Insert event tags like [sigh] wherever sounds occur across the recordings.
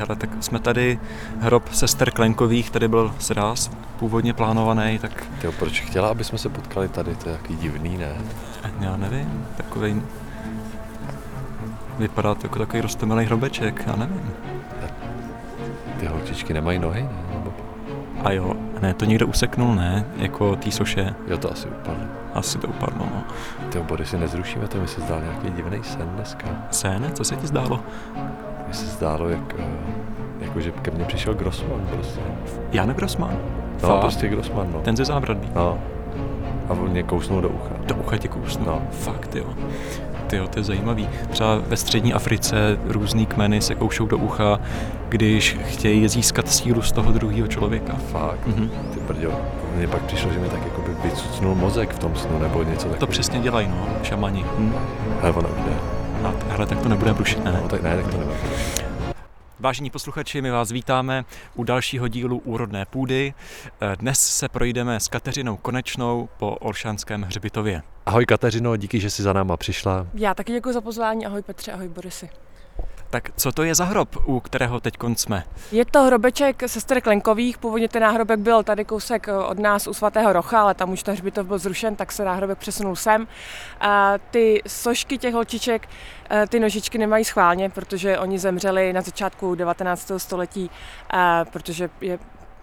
ale tak jsme tady hrob sester Klenkových, tady byl sraz původně plánovaný, tak Tyjo, proč chtěla, aby jsme se potkali tady? To je takový divný, ne? já nevím, takový vypadá to jako takový roztomilý hrobeček, já nevím. Ty holčičky nemají nohy, ne? Nebo... A jo, ne, to někdo useknul, ne, jako tý soše, Jo, to asi upadne. asi to upadlo, no. Ty body si nezrušíme, to mi se zdál nějaký divný sen dneska. Sen, co se ti zdálo? Mně se zdálo, jak, eh, jako že ke mně přišel Grossman prostě. Jan Grossman? No, Fakt? prostě Grossman, no. Ten ze zábradlí. No. A on mě kousnul do ucha. Do ucha tě kousnu. No. Fakt, jo. Ty jo, to je zajímavý. Třeba ve střední Africe různý kmeny se koušou do ucha, když chtějí získat sílu z toho druhého člověka. Fakt. Mhm. Ty brďo. Mně pak přišlo, že mi tak jako by vycucnul mozek v tom snu, nebo něco takového. To přesně dělají, no, šamani. Hm. Hele, ona už jde. A, hele, tak to nebude brušit, ne? No, tak ne, tak to nebude. Vážení posluchači, my vás vítáme u dalšího dílu Úrodné půdy. Eh, Dnes se projdeme s Kateřinou Konečnou po Oršanském hřbitově. Ahoj Kateřino, díky, že jsi za náma přišla. Já taky děkuji za pozvání. Ahoj Petře, ahoj Borisy. Tak co to je za hrob, u kterého teď jsme? Je to hrobeček sester Klenkových. Původně ten náhrobek byl tady kousek eh, od nás u svatého Rocha, ale tam už ten hřbitov byl zrušen, tak se náhrobek přesunul sem. A ty sošky těch holčiček, eh, ty nožičky nemají schválně, protože oni zemřeli na začátku 19. století, eh, protože je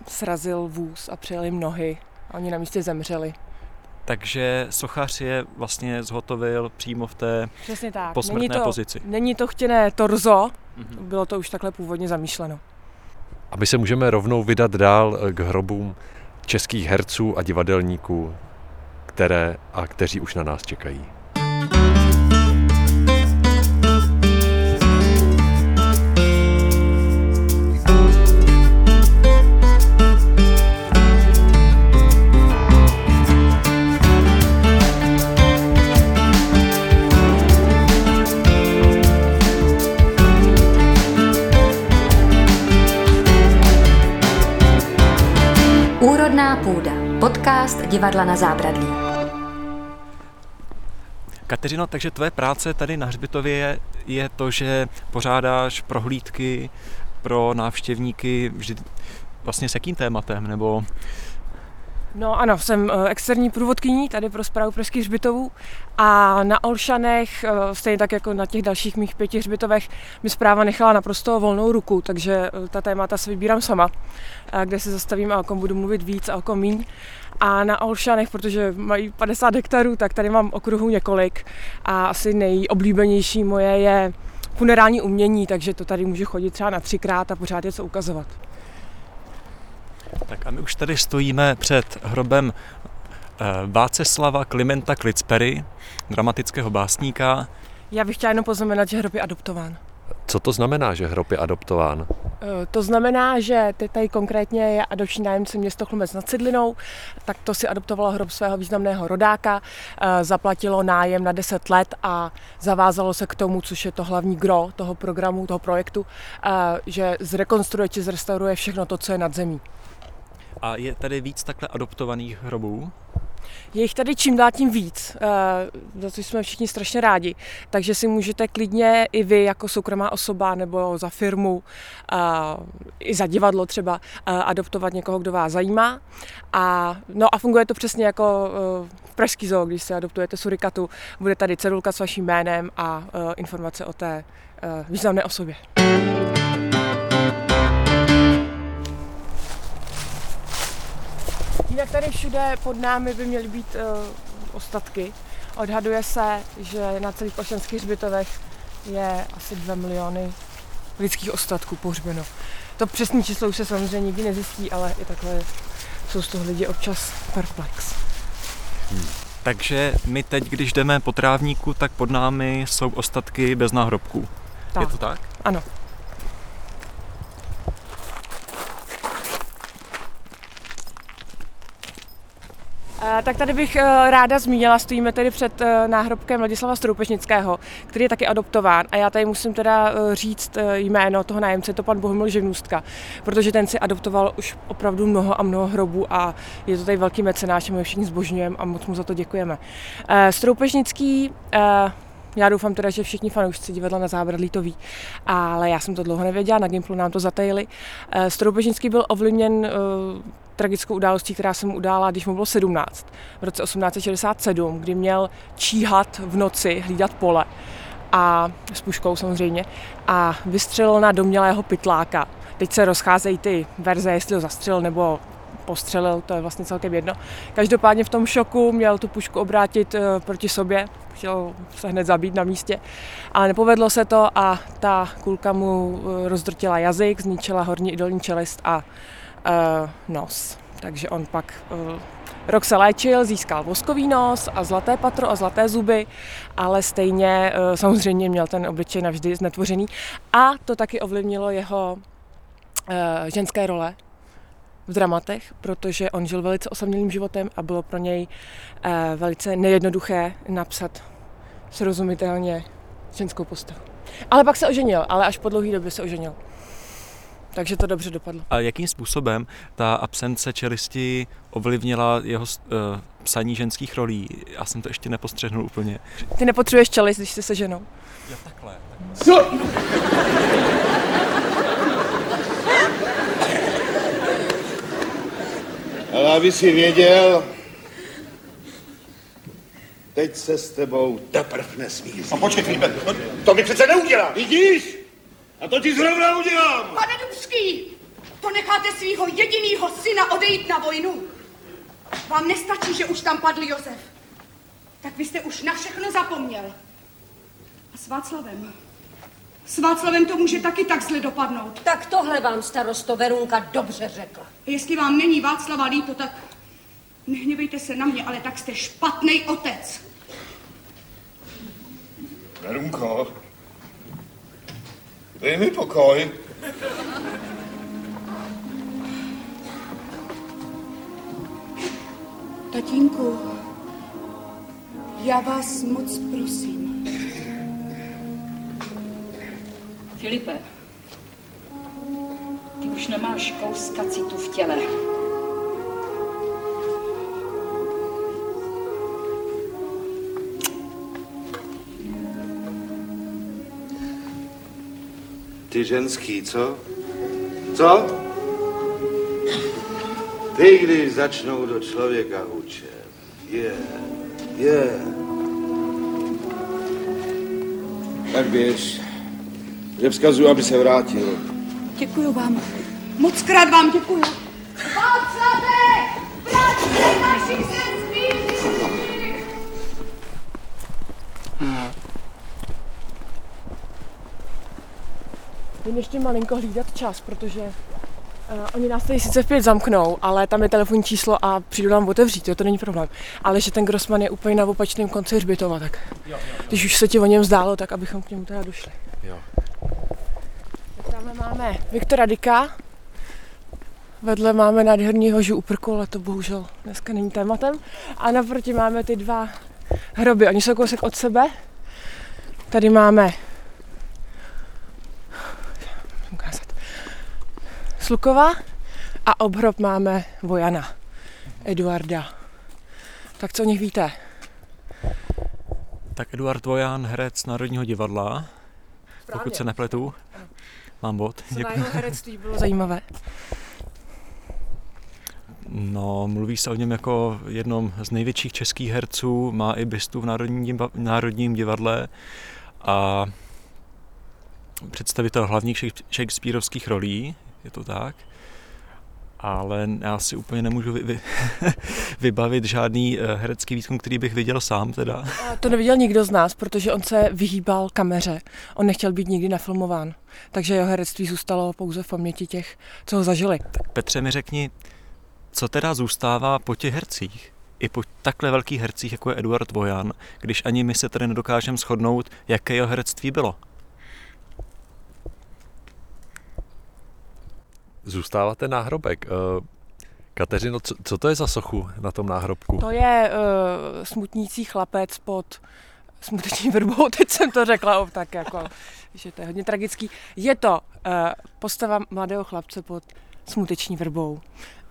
srazil vůz a přijeli nohy. Oni na místě zemřeli. Takže sochař je vlastně zhotovil přímo v té Přesně tak. posmrtné není to, pozici. Není to chtěné torzo, Mhm. bylo to už takhle původně zamýšleno. A my se můžeme rovnou vydat dál k hrobům českých herců a divadelníků, které a kteří už na nás čekají. Podcast divadla na zábradlí. Kateřino, takže tvoje práce tady na hřbitově je, je to, že pořádáš prohlídky pro návštěvníky vždy vlastně s jakým tématem, nebo No ano, jsem eh, externí průvodkyní tady pro zprávu pražských hřbitovů a na Olšanech, eh, stejně tak jako na těch dalších mých pěti hřbitovech, mi zpráva nechala naprosto volnou ruku, takže eh, ta témata si vybírám sama, kde se zastavím a o kom budu mluvit víc a o kom míň. A na Olšanech, protože mají 50 hektarů, tak tady mám okruhů několik a asi nejoblíbenější moje je funerální umění, takže to tady může chodit třeba na třikrát a pořád je co ukazovat. Tak a my už tady stojíme před hrobem eh, Váceslava Klimenta Klitspery, dramatického básníka. Já bych chtěla jenom poznamenat, že hrob je adoptován. Co to znamená, že hrob je adoptován? Eh, To znamená, že teď tady konkrétně je adopční nájemce město Chlumec nad Cidlinou, tak to si adoptovalo hrob svého významného rodáka, eh, zaplatilo nájem na 10 let a zavázalo se k tomu, což je to hlavní gro toho programu, toho projektu, že zrekonstruuje či zrestauruje všechno to, co je nad zemí. A je tady víc takhle adoptovaných hrobů. Je jich tady čím dál tím víc, eh, za což jsme všichni strašně rádi. Takže si můžete klidně i vy jako soukromá osoba nebo za firmu, eh, i za divadlo třeba, eh, adoptovat někoho, kdo vás zajímá. A, no a funguje to přesně jako v Pražský zoo, když se adoptujete surikatu, bude tady cedulka s vaším jménem a informace o té významné osobě. Jinak tady všude pod námi by měly být uh, ostatky. Odhaduje se, že na celých ošenských hřbitovech je asi 2 miliony lidských ostatků pohřbeno. To přesné číslo už se samozřejmě nikdy nezjistí, ale i takhle jsou z toho lidi občas perplex. Takže my teď, když jdeme po trávníku, tak pod námi jsou ostatky bez náhrobků. Tak. Je to tak? Ano. Tak tady bych eh, ráda zmínila, stojíme tady před eh, náhrobkem Ladislava Stroupežnického, který je taky adoptován a já tady musím teda eh, říct eh, jméno toho nájemce, je to pan Bohumil Živnůstka, protože ten si adoptoval už opravdu mnoho a mnoho hrobů a je to tady velký mecenáš, my všichni zbožňujeme a moc mu za to děkujeme. Eh, Stroupežnický eh, Já doufám teda, že všichni fanoušci divadla na zábradlí to ví, ale já jsem to dlouho nevěděla, na Gimplu nám to zatajili. Eh, Stroupežnický byl ovlivněn tragickou událostí, která se mu udála, když mu bylo 17, v roce 1867, kdy měl číhat v noci, hlídat pole a s puškou samozřejmě a vystřelil na domělého pytláka. Teď se rozcházejí ty verze, jestli ho zastřelil nebo postřelil, to je vlastně celkem jedno. Každopádně v tom šoku měl tu pušku obrátit uh, proti sobě, chtěl se hned zabít na místě, ale nepovedlo se to a ta kulka mu uh, rozdrtila jazyk, zničila horní i dolní čelist a nos. Takže on pak uh, rok se léčil, získal voskový nos a zlaté patro a zlaté zuby, ale stejně uh, samozřejmě měl ten obličej navždy znetvořený a to taky ovlivnilo jeho ženské role v dramatech, protože on žil velice osamělým životem a bylo pro něj velice nejednoduché napsat srozumitelně ženskou postavu. Ale pak se oženil, ale až po dlouhé době se oženil. Takže to dobře dopadlo. A jakým způsobem ta absence čelisti ovlivnila jeho uh, psaní ženských rolí? Já jsem to ještě nepostřehnul úplně. Ty nepotřebuješ čelist, když jsi se ženou. Jo, takhle. Co? Ale aby si věděl, teď se s tebou teprv nesmíří. A počkej, Filipe, no, to mi přece neudělá. Vidíš? A to ti zrovna udělám. Pane Dubský, to necháte svého jedinýho syna odejít na vojnu? Vám nestačí, že už tam padl Josef. Tak vy jste už na všechno zapomněl. A s Václavem? S Václavem to může taky tak zle dopadnout. Tak tohle vám starosto Verunka dobře řekla. A jestli vám není Václava líto, tak nehněvejte se na mě, ale tak jste špatný otec. Verunko, dej mi pokoj. Tatínku, já vás moc prosím. Filipe, ty už nemáš kouska citu v těle. Ty ženský, co? Co? Ty, když začnou do člověka hučet. Je, yeah, je. Yeah. Tak běž. Že vzkazuju, aby se vrátil. Děkuju vám. Moc krát vám děkuju. Václave! Vrať se našich Jdem ještě malinko hlídat čas, protože uh, oni nás tady sice v pět zamknou, ale tam je telefonní číslo a přijdu nám otevřít, jo, to není problém. Ale že ten Grossman je úplně na opačném konci hřbitova, tak jo, jo. když už se ti o něm zdálo, tak abychom k němu teda došli. Jo. Tak tamhle máme Viktora Dika, vedle máme nádherný hožu uprku, ale to bohužel dneska není tématem. A naproti máme ty dva hroby, oni jsou kousek od sebe. Tady máme Slukova a obhrob máme Vojana, Eduarda. Tak co o nich víte? Tak Eduard Vojan, herec Národního divadla, Správně. pokud se nepletu. Mám bod. Co na jeho herectví bylo zajímavé? No, mluví se o něm jako jednom z největších českých herců, má i bystu v Národním, Národním divadle a představitel hlavních Shakespeareovských rolí, je to tak. Ale já si úplně nemůžu vy, vy, [laughs] vybavit žádný eh, herecký výkon, který bych viděl sám teda. A to neviděl nikdo z nás, protože on se vyhýbal kameře. On nechtěl být nikdy nafilmován. Takže jeho herectví zůstalo pouze v paměti těch, co ho zažili. Tak Petře mi řekni, co teda zůstává po těch hercích? I po takhle velkých hercích, jako je Eduard Vojan, když ani my se tady nedokážeme shodnout, jaké jeho herectví bylo. Zůstává ten náhrobek. Eh, Kateřino, co, to je za sochu na tom náhrobku? To je uh, smutnící chlapec pod smuteční vrbou, [laughs] teď jsem to řekla tak jako, že to je hodně tragický. Je to uh, postava mladého chlapce pod smuteční vrbou.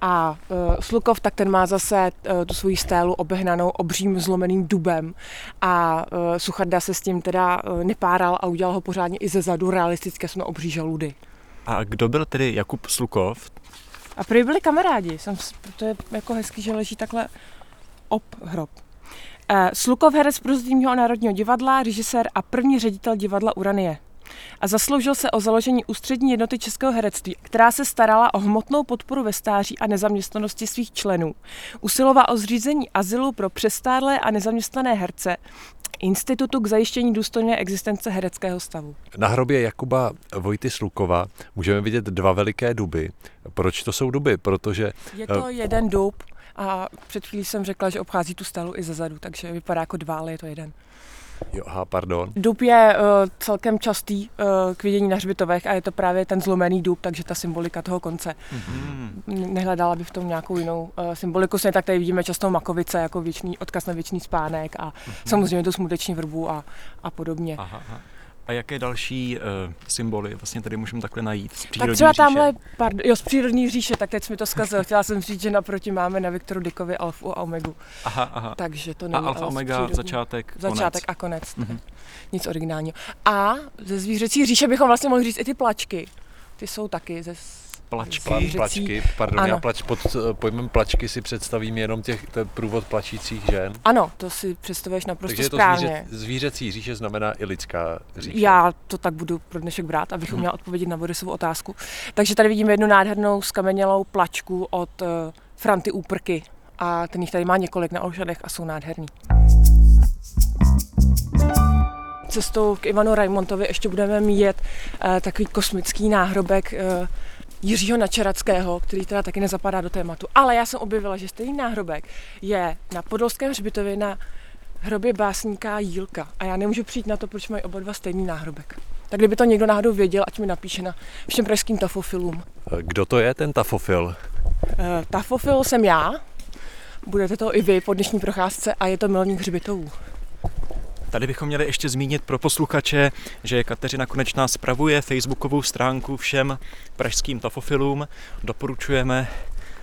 A uh, Slukov, tak ten má zase uh, tu svoji stélu obehnanou obřím zlomeným dubem a uh, Sucharda se s tím teda uh, nepáral a udělal ho pořádně i ze zadu, realistické jsme obří žaludy. A kdo byl tedy Jakub Slukov? A prý byli kamarádi, jsem, to je jako hezký, že leží takhle ob hrob. Uh, Slukov herec Prozatýmního národního divadla, režisér a první ředitel divadla Uranie a zasloužil se o založení ústřední jednoty českého herectví, která se starala o hmotnou podporu ve stáří a nezaměstnanosti svých členů. Usilovala o zřízení azylu pro přestárlé a nezaměstnané herce, Institutu k zajištění důstojné existence hereckého stavu. Na hrobě Jakuba Vojty Slukova můžeme vidět dva veliké duby. Proč to jsou duby? Protože... Je to jeden dub a před chvílí jsem řekla, že obchází tu stalu i zezadu, takže vypadá jako dva, ale je to jeden. Jo, aha, pardon. Dub je uh, celkem častý uh, k vidění na hřbitovech a je to právě ten zlomený dub, takže ta symbolika toho konce. Mm-hmm. Nehledala by v tom nějakou jinou uh, symboliku. Stejně tak tady vidíme často makovice jako věčný, odkaz na věčný spánek a mm-hmm. samozřejmě to smuteční vrbu a, a podobně. Aha, aha. A jaké další uh, symboly vlastně tady můžeme takhle najít? Z tak třeba tamhle, pardon, jo, z přírodní říše, tak teď mi to zkazil. Chtěla jsem říct, že naproti máme na Viktoru Dikovi alfu a omegu. Aha, aha. Takže to není A alfa, omega, přírodní. začátek, Začátek konec. a konec. Mm-hmm. Nic originálního. A ze zvířecí říše bychom vlastně mohli říct i ty plačky. Ty jsou taky ze plačky. Pla, plačky, pardon, ano. já plač, pod eh, pojmem plačky si představím jenom těch, ten průvod plačících žen. ano, to si představuješ naprosto Takže to správně. zvíře, zvířecí říše znamená i lidská říše. Já to tak budu pro dnešek brát, abych uměla odpovědět na Borisovu otázku. Takže tady vidíme jednu nádhernou skamenělou plačku od uh, Franty Úprky a ten jich tady má několik na Olšadech a jsou nádherný. Cestou k Ivanu Raimontovi ještě budeme mít uh, takový kosmický náhrobek uh, Jiřího Načerackého, který teda taky nezapadá do tématu. Ale já jsem objevila, že stejný náhrobek je na Podolském hřbitově na hrobě básníka Jílka. A já nemůžu přijít na to, proč mají oba dva stejný náhrobek. Tak kdyby to někdo náhodou věděl, ať mi napíše na všem pražským tafofilům. Kdo to je ten tafofil? Uh, tafofil jsem já, budete to i vy po dnešní procházce a je to milovník hřbitovů. Tady bychom měli ještě zmínit pro posluchače, že Kateřina Konečná spravuje facebookovou stránku všem pražským tafofilům. Doporučujeme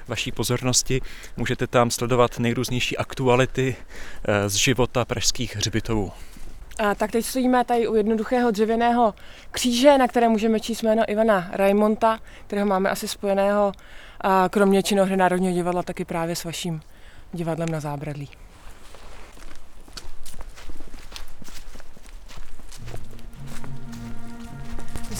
vaší pozornosti. Můžete tam sledovat nejrůznější aktuality eh, z života pražských hřbitovů. A tak teď stojíme tady u jednoduchého dřevěného kříže, na kterém můžeme číst jméno Ivana Raimonta, kterého máme asi spojeného kromě činohry Národního divadla taky právě s vaším divadlem na Zábradlí.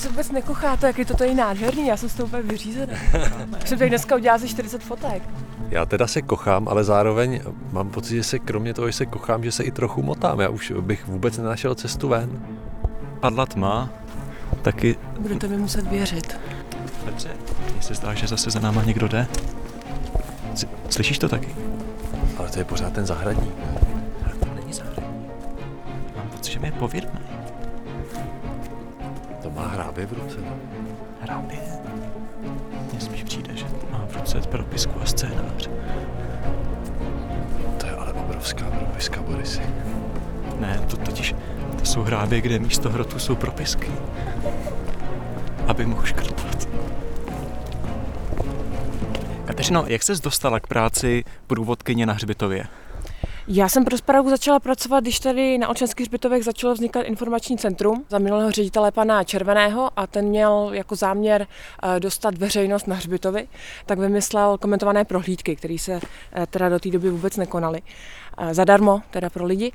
Se vůbec nekocháte, jak je to tady nádherný, já jsem s toho úplně vyřízený. [laughs] jsem tady dneska udělala asi 40 fotek. Já teda se kochám, ale zároveň mám pocit, že se kromě toho, že se kochám, že se i trochu motám. Já už bych vůbec nenašel cestu ven. Padla tma, taky... Budete mi muset věřit. Petře, mně se zdá, že zase za náma někdo jde. Slyšíš to taky? Ale to je pořád ten zahradník. Ale to není zahradník. Mám pocit, že mi je pověrný. Má hrábě v ruce. Hrábě? Mně spíš přijde, že má v ruce propisku a scénář. To je ale obrovská propiska, Borisy. Ne, to totiž to jsou hrábě, kde místo hrotu jsou propisky. Aby mohl škrtnout. Kateřino, jak ses dostala k práci průvodkyně na hřbitově? Já jsem pro Sparagu začala pracovat, když tady na Olčenských hřbitovech začalo vznikat informační centrum za minulého ředitele pana Červeného a ten měl jako záměr eh, dostat veřejnost na hřbitovy, tak vymyslel komentované prohlídky, které se eh, teda do té doby vůbec nekonaly. Eh, zadarmo, teda pro lidi.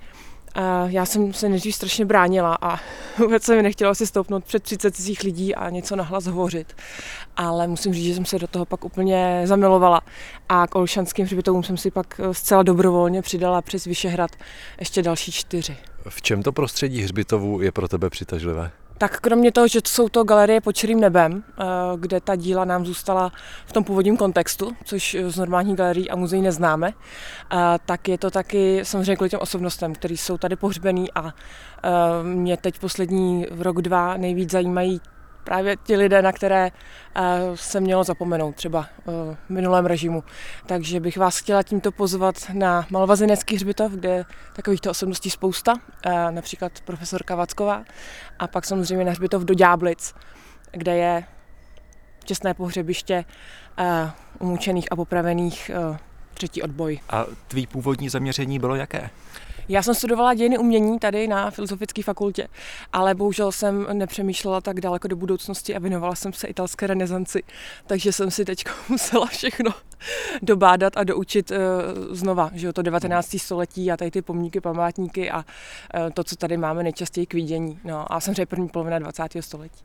Já jsem se nejdřív strašně bránila a [laughs] vůbec se mi nechtělo si stoupnout před 30 cizích lidí a něco nahlas hovořit. Ale musím říct, že jsem se do toho pak úplně zamilovala. A k Olšanským hřbitovům jsem si pak eh, zcela dobrovolně přidala přes Vyšehrad ještě další čtyři. V čem to prostředí hřbitovů je pro tebe přitažlivé? Tak kromě toho, že jsou to galerie pod čirým nebem, eh, kde ta díla nám zůstala v tom původním kontextu, což z normálních galerií a muzeí neznáme, eh, tak je to taky samozřejmě kvůli těm osobnostem, které jsou tady pohřbený a eh, mě teď poslední rok, dva nejvíc zajímají právě ti lidé, na které uh, se mělo zapomenout třeba uh, v minulém režimu. Takže bych vás chtěla tímto pozvat na Malvazinecký hřbitov, kde je takovýchto osobností spousta, uh, například profesorka Vacková, a pak samozřejmě na hřbitov do Ďáblic, kde je čestné pohřebiště umučených a popravených třetí odboj. A tvý původní zaměření bylo jaké? Já jsem studovala dějiny umění tady na Filozofické fakultě, ale bohužel jsem nepřemýšlela tak daleko do budoucnosti a věnovala jsem se italské renesanci, takže jsem si teď [laughs] musela všechno dobádat a doučit uh, znova, že jo, to 19. století a tady ty pomníky, památníky a uh, to, co tady máme nejčastěji k vidění. No a samozřejmě první polovina 20. století.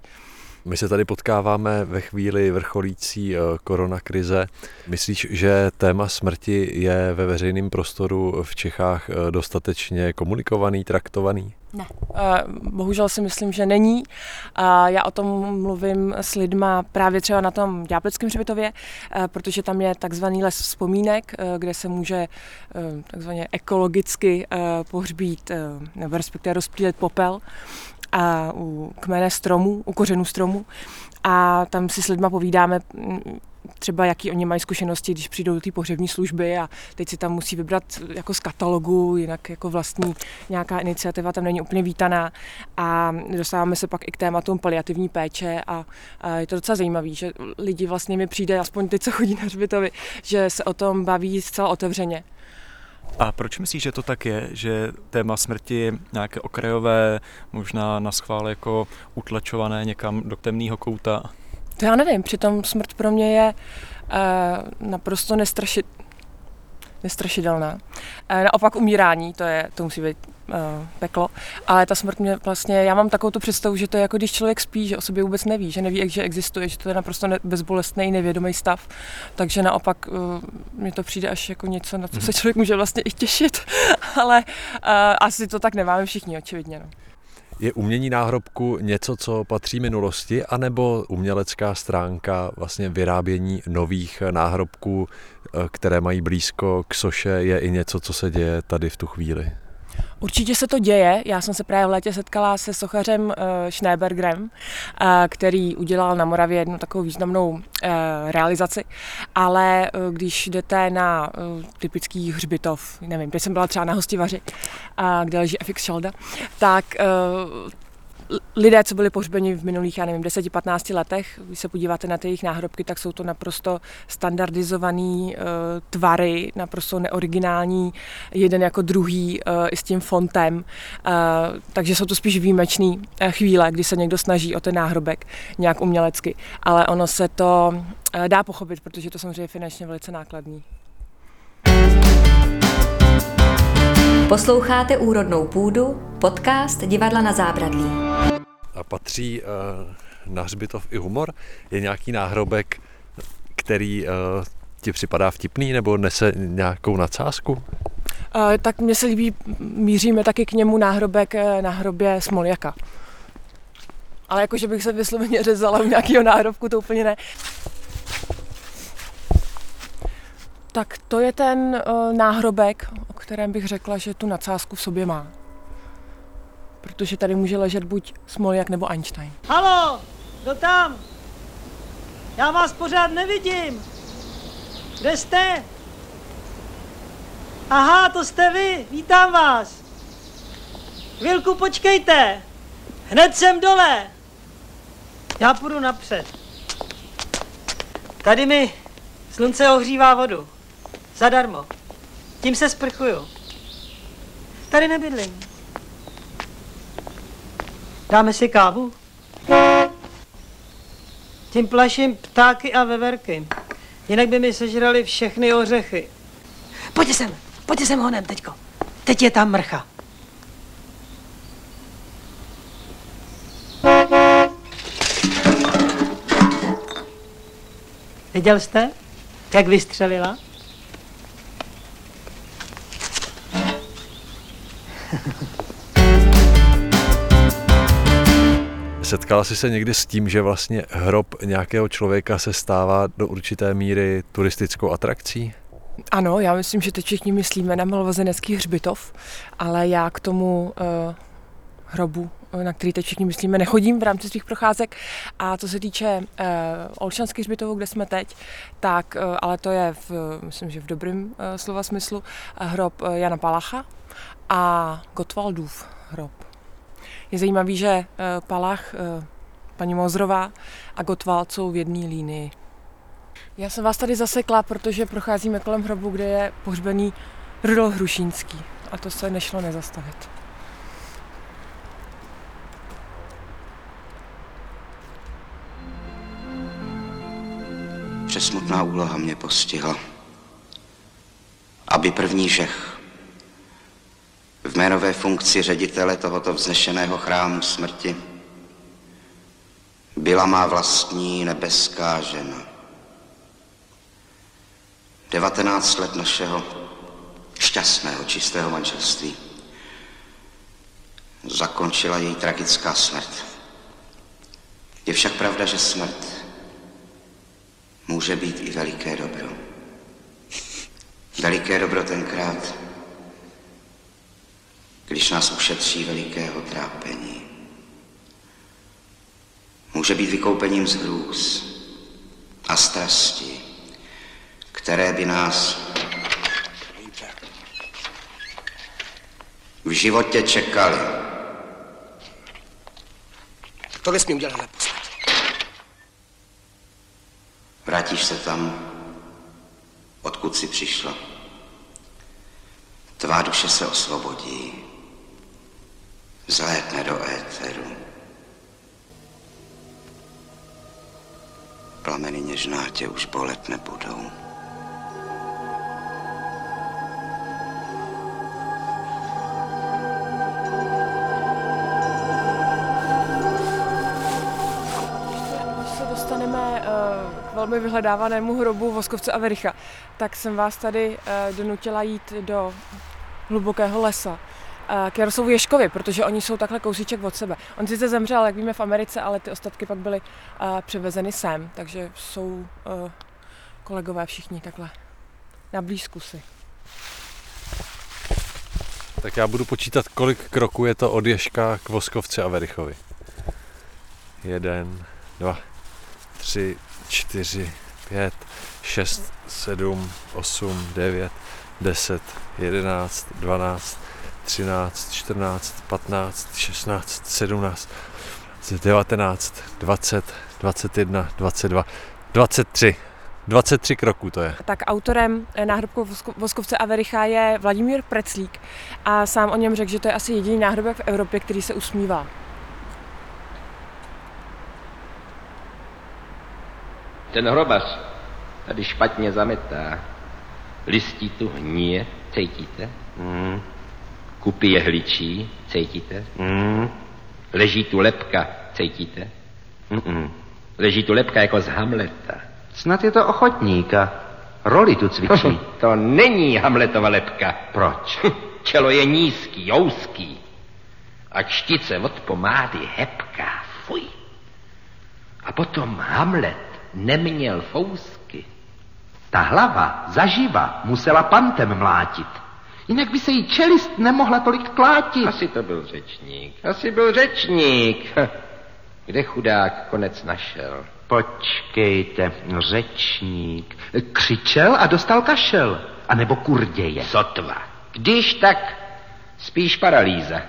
My se tady potkáváme ve chvíli vrcholící eh, koronakrize. Myslíš, že téma smrti je ve veřejném prostoru v Čechách eh, dostatečně komunikovaný, traktovaný? Ne. Eh, bohužel si myslím, že není. Já o tom mluvím s lidma právě třeba na tom Ďábleckém hřbitově, protože tam je takzvaný les vzpomínek, kde se může takzvaně ekologicky pohřbít, nebo respektive rozptýlit popel a u kmene stromů, u kořenů stromů a tam si s lidma povídáme mm, třeba jaký oni mají zkušenosti, když přijdou do té pohřební služby a teď si tam musí vybrat jako z katalogu, jinak jako vlastní nějaká iniciativa tam není úplně vítaná a dostáváme se pak i k tématům paliativní péče a, a je to docela zajímavé, že lidi vlastně mi přijde, aspoň ty, co chodí na hřbitovy, že se o tom baví zcela otevřeně. A proč myslíš, že to tak je, že téma smrti je nějaké okrajové, možná na schvál jako utlačované někam do temného kouta? To já nevím, přitom smrt pro mě je uh, naprosto nestrašit, nestrašidelná. Uh, naopak umírání, to, je, to musí být uh, peklo. Ale ta smrt mě vlastně, já mám takovou tu představu, že to je jako když člověk spí, že o sobě vůbec neví, že neví, že existuje, že to je naprosto ne, bezbolestný, nevědomý stav. Takže naopak uh, mně to přijde až jako něco, na co se člověk může vlastně i těšit. [laughs] Ale uh, asi to tak nemáme všichni, očividně. No. Je umění náhrobku něco, co patří minulosti, anebo umělecká stránka vlastně vyrábění nových náhrobků, které mají blízko k soše, je i něco, co se děje tady v tu chvíli? Určitě se to děje. Já jsem se právě v létě setkala se sochařem uh, Schneebergerem, uh, který udělal na Moravě jednu takovou významnou uh, realizaci, ale uh, když jdete na uh, typický hřbitov, nevím, teď jsem byla třeba na Hostivaři, uh, kde leží FX Šalda, tak uh, lidé, co byli pohřbeni v minulých, já nevím, 10-15 letech, když se podíváte na ty jejich náhrobky, tak jsou to naprosto standardizované uh, tvary, naprosto neoriginální, jeden jako druhý uh, i s tím fontem. Uh, takže jsou to spíš výjimečné chvíle, kdy se někdo snaží o ten náhrobek nějak umělecky. Ale ono se to uh, dá pochopit, protože to samozřejmě je finančně velice nákladný. Posloucháte Úrodnou půdu, podcast Divadla na zábradlí. A patří uh, na hřbitov i humor? Je nějaký náhrobek, který uh, ti připadá vtipný nebo nese nějakou nadsázku? Uh, tak mně se líbí, míříme taky k němu náhrobek na hrobě Smoljaka. Ale jakože bych se vysloveně řezala u nějakého náhrobku, to úplně ne. Tak to je ten uh, náhrobek, kterém bych řekla, že tu nadsázku v sobě má. Protože tady může ležet buď Smoljak nebo Einstein. Halo, kdo tam? Já vás pořád nevidím. Kde jste? Aha, to jste vy, vítám vás. Chvilku počkejte, hned jsem dole. Já půjdu napřed. Tady mi slunce ohřívá vodu. Zadarmo. Tím se sprchuju. Tady nebydlím. Dáme si kávu? Tím plaším ptáky a veverky. Jinak by mi sežrali všechny ořechy. Pojďte sem, pojďte sem honem, teďko. Teď je tam mrcha. Viděl jste, jak vystřelila? Setkala jsi se někdy s tím, že vlastně hrob nějakého člověka se stává do určité míry turistickou atrakcí? Ano, já myslím, že teď všichni myslíme na Malvazenecký hřbitov, ale já k tomu uh, hrobu, na který teď všichni myslíme, nechodím v rámci svých procházek. A co se týče uh, Olšanských hřbitovů, kde jsme teď, tak, uh, ale to je, v, myslím, že v dobrém uh, slova smyslu, uh, hrob uh, Jana Palacha a Gottwaldův hrob. Je zajímavý, že Palach paní Mozrová a Gottwald jsou v jedné línii. Já jsem vás tady zasekla, protože procházíme kolem hrobu, kde je pohřbený Rudolf Hrušínský a to se nešlo nezastavit. Přesmutná úloha mě postihla. Aby první žech v jménové funkci ředitele tohoto vznešeného chrámu smrti byla má vlastní nebeská žena. 19 let našeho šťastného, čistého manželství zakončila její tragická smrt. Je však pravda, že smrt může být i veliké dobro. Veliké dobro tenkrát, když nás ušetří velikého trápení. Může být vykoupením z hrůz a strasti, které by nás v životě čekaly. To nesmím dělat naposled. Vrátíš se tam, odkud jsi přišla. Tvá duše se osvobodí. Zlétne do éteru. Plameny něžná tě už bolet nebudou. Dostaneme k velmi vyhledávanému hrobu Voskovce a Vericha, tak jsem vás tady uh, donutila jít do hlubokého lesa k Jaroslavu Ješkovi, protože oni jsou takhle kousíček od sebe. On sice zemřel, jak víme, v Americe, ale ty ostatky pak byly převezeny sem, takže jsou kolegové všichni takhle na blízku si. Tak já budu počítat, kolik kroků je to od Ješka k Voskovci a Verichovi. Jeden, dva, tři, čtyři, pět, šest, sedm, osm, devět, deset, jedenáct, dvanáct, 13, 14, 15, 16, 17, 19, 20, 21, 22, 23. 23 kroků to je. Tak autorem náhrobku Voskovce a Vericha je Vladimír Preclík a sám o něm řekl, že to je asi jediný náhrobek v Evropě, který se usmívá. Ten hrobař tady špatně zametá. Listí tu hníje, cítíte? Hmm. Kupy jehličí, cítíte? Mm. Leží tu lepka, cítíte? Mm-mm. Leží tu lepka jako z Hamleta. Snad je to ochotníka. Roli tu cvičí. [laughs] to není Hamletova lepka. Proč? [laughs] Čelo je nízký, jouský. A kštice od pomády hebká, fuj. A potom Hamlet neměl fousky. Ta hlava zaživa musela pantem mlátit. Jinak by se jí čelist nemohla tolik klátit. Asi to byl řečník. Asi byl řečník. [laughs] Kde chudák konec našel? Počkejte, řečník. Křičel a dostal kašel. A nebo kurděje. Sotva. Když tak spíš paralýza.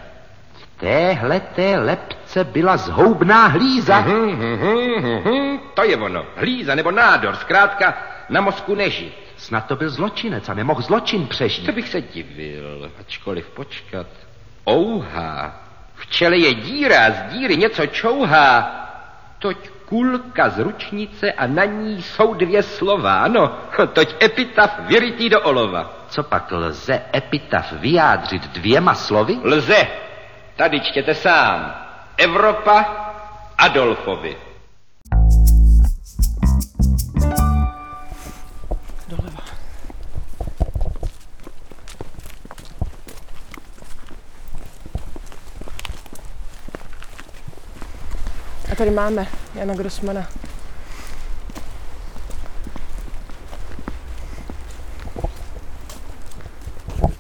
V téhleté lepce byla zhoubná hlíza. Uhum, uhum, uhum. To je ono. Hlíza nebo nádor. Zkrátka na mozku nežit. Snad to byl zločinec a nemohl zločin přežít. To bych se divil, ačkoliv počkat. Ouha, v čele je díra, z díry něco čouhá. Toť kulka z ručnice a na ní jsou dvě slova, ano, toť epitaf vyrytý do olova. Co pak lze epitaf vyjádřit dvěma slovy? Lze. Tady čtěte sám. Evropa Adolfovi. A tady máme Jana Grossmana.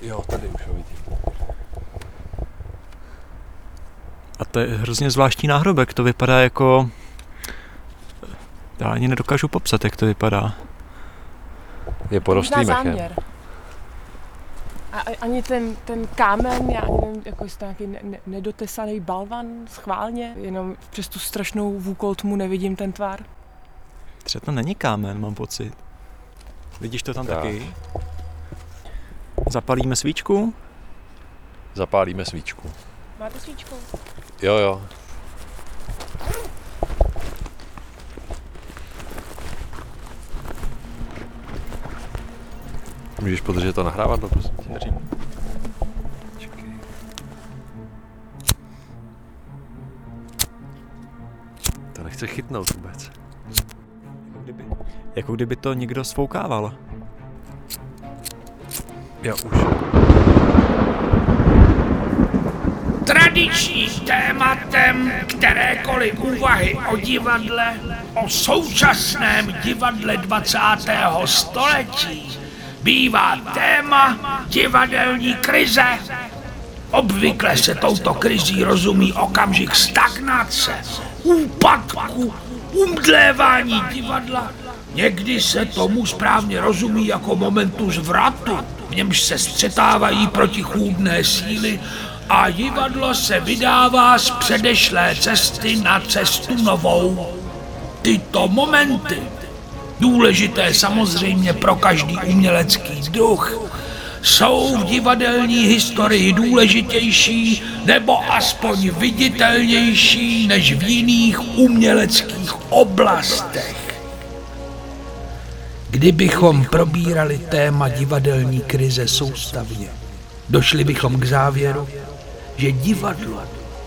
Jo, tady už ho vidím. A to je hrozně zvláštní náhrobek. To vypadá jako... Já ani nedokážu popsat, jak to vypadá. Je porostlý mechem. A ani ten, ten kámen, já ani nevím, jako jestli to nějaký ne, ne, nedotesaný balvan schválně, jenom přes tu strašnou vůkol tmu nevidím ten tvar. Třeba to není kámen, mám pocit. Vidíš to tam Tak. taky? Zapalíme svíčku? Zapálíme svíčku. Máte svíčku? Jo, jo. Můžeš podržet to nahrávadlo, prosím tě? Držím. To nechce chytnout vůbec. Jako kdyby, jako kdyby to někdo sfoukával. Jo, už. Tradičním tématem kterékoliv úvahy o divadle, o současném divadle 20. století, bývá téma divadelní krize. Obvykle se touto krizí rozumí okamžik stagnace, úpadku, umdlévání divadla. Někdy se tomu správně rozumí jako momentu zvratu, v němž se střetávají protichůdné síly a divadlo se vydává z předešlé cesty na cestu novou. Tyto momenty, důležité samozřejmě pro každý umělecký druh, jsou v divadelní historii důležitější nebo aspoň viditelnější než v jiných uměleckých oblastech. Kdybychom probírali téma divadelní krize soustavně, došli bychom k závěru, že divadlo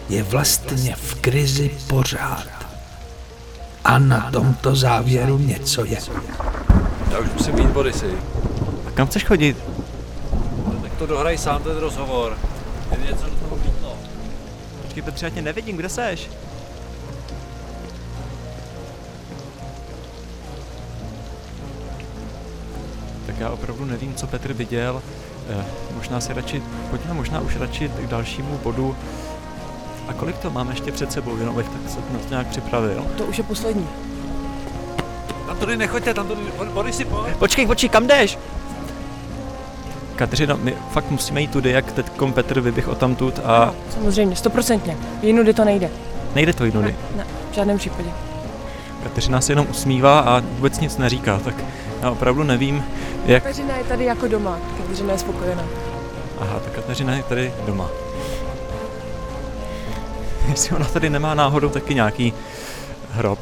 je vlastně v krizi pořád. A na tomto závěru něco je. Já už musím být Borisy. A kam chceš chodit? Tak to dohraj sám ten rozhovor. Je něco do toho vlítlo. Počkej Petře, já tě nevidím, kde seš? Tak já opravdu nevím, co Petr viděl. Eh, možná si radši, pojďme možná už radši k dalšímu bodu. A kolik to máme ještě před sebou, jenom abych tak se na to nějak připravil. To už je poslední. Tam tudy nechoďte, tam tudy, Borisy, pojď. Počkej, počkej, kam jdeš? Kateřino, my fakt musíme jít tudy, jak teďkom Petr vyběh o tamtud a Samozřejmě, stoprocentně. Jinudy to nejde. nejde to jinudy. Ne, v žádném případě. Kateřina se jenom usmívá a vůbec nic neříká, tak já opravdu nevím, jak... Kateřina je tady jako doma. Kateřina je spokojená. Aha, tak Kateřina je tady doma. [laughs] Jestli ona tady nemá náhodou taky nějaký hrob.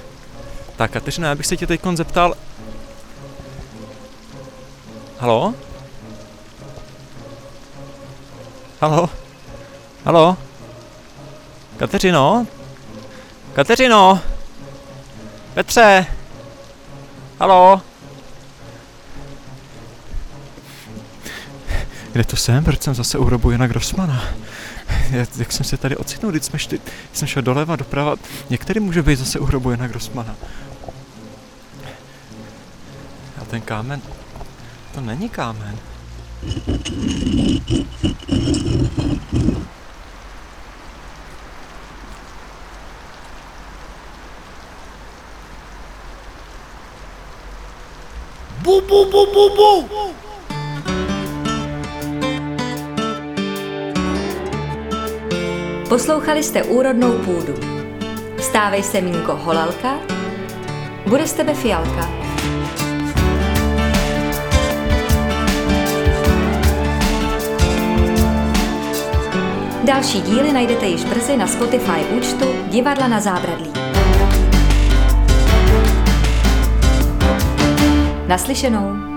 [laughs] tak Kateřina, já bych se tě teď zeptal... Halo? Halo? Halo? Kateřino? Kateřino? Petře? Halo? Kde to jsem? Proč jsem zase u hrobu Jana Grossmana? [laughs] Jak jsem se tady ocitnul, když jsme šli, jsem šel doleva, doprava. Tady může být zase u hrobu Jana Grossmana? A ten kámen, to není kámen. Bu bu bu bu bu! Poslouchali jste Úrodnou půdu. Stávej se Mínko Holalka, bude z tebe fialka. Další díly najdete již brzy na Spotify účtu Divadla na zábradlí. Naslyšenou.